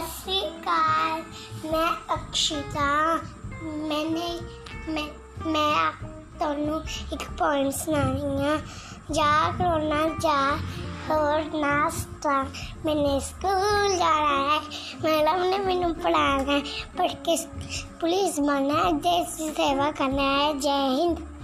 श्रीकाल ਮੈਂ ਅਕਸ਼ਿਤਾ ਮੈਨੇ ਮੈਂ ਮੈਂ ਤੁਹਾਨੂੰ ਇੱਕ ਪੋਇਮ ਸੁਣਾਉਣੀ ਆ ਜਾ ਕਰੋਨਾ ਜਾ और नाश्ता। मैंने स्कूल जाना है। मैडम ने मैंने पढ़ाना है। पढ़ के पुलिस बनना है, देश की सेवा करना है। जय हिंद।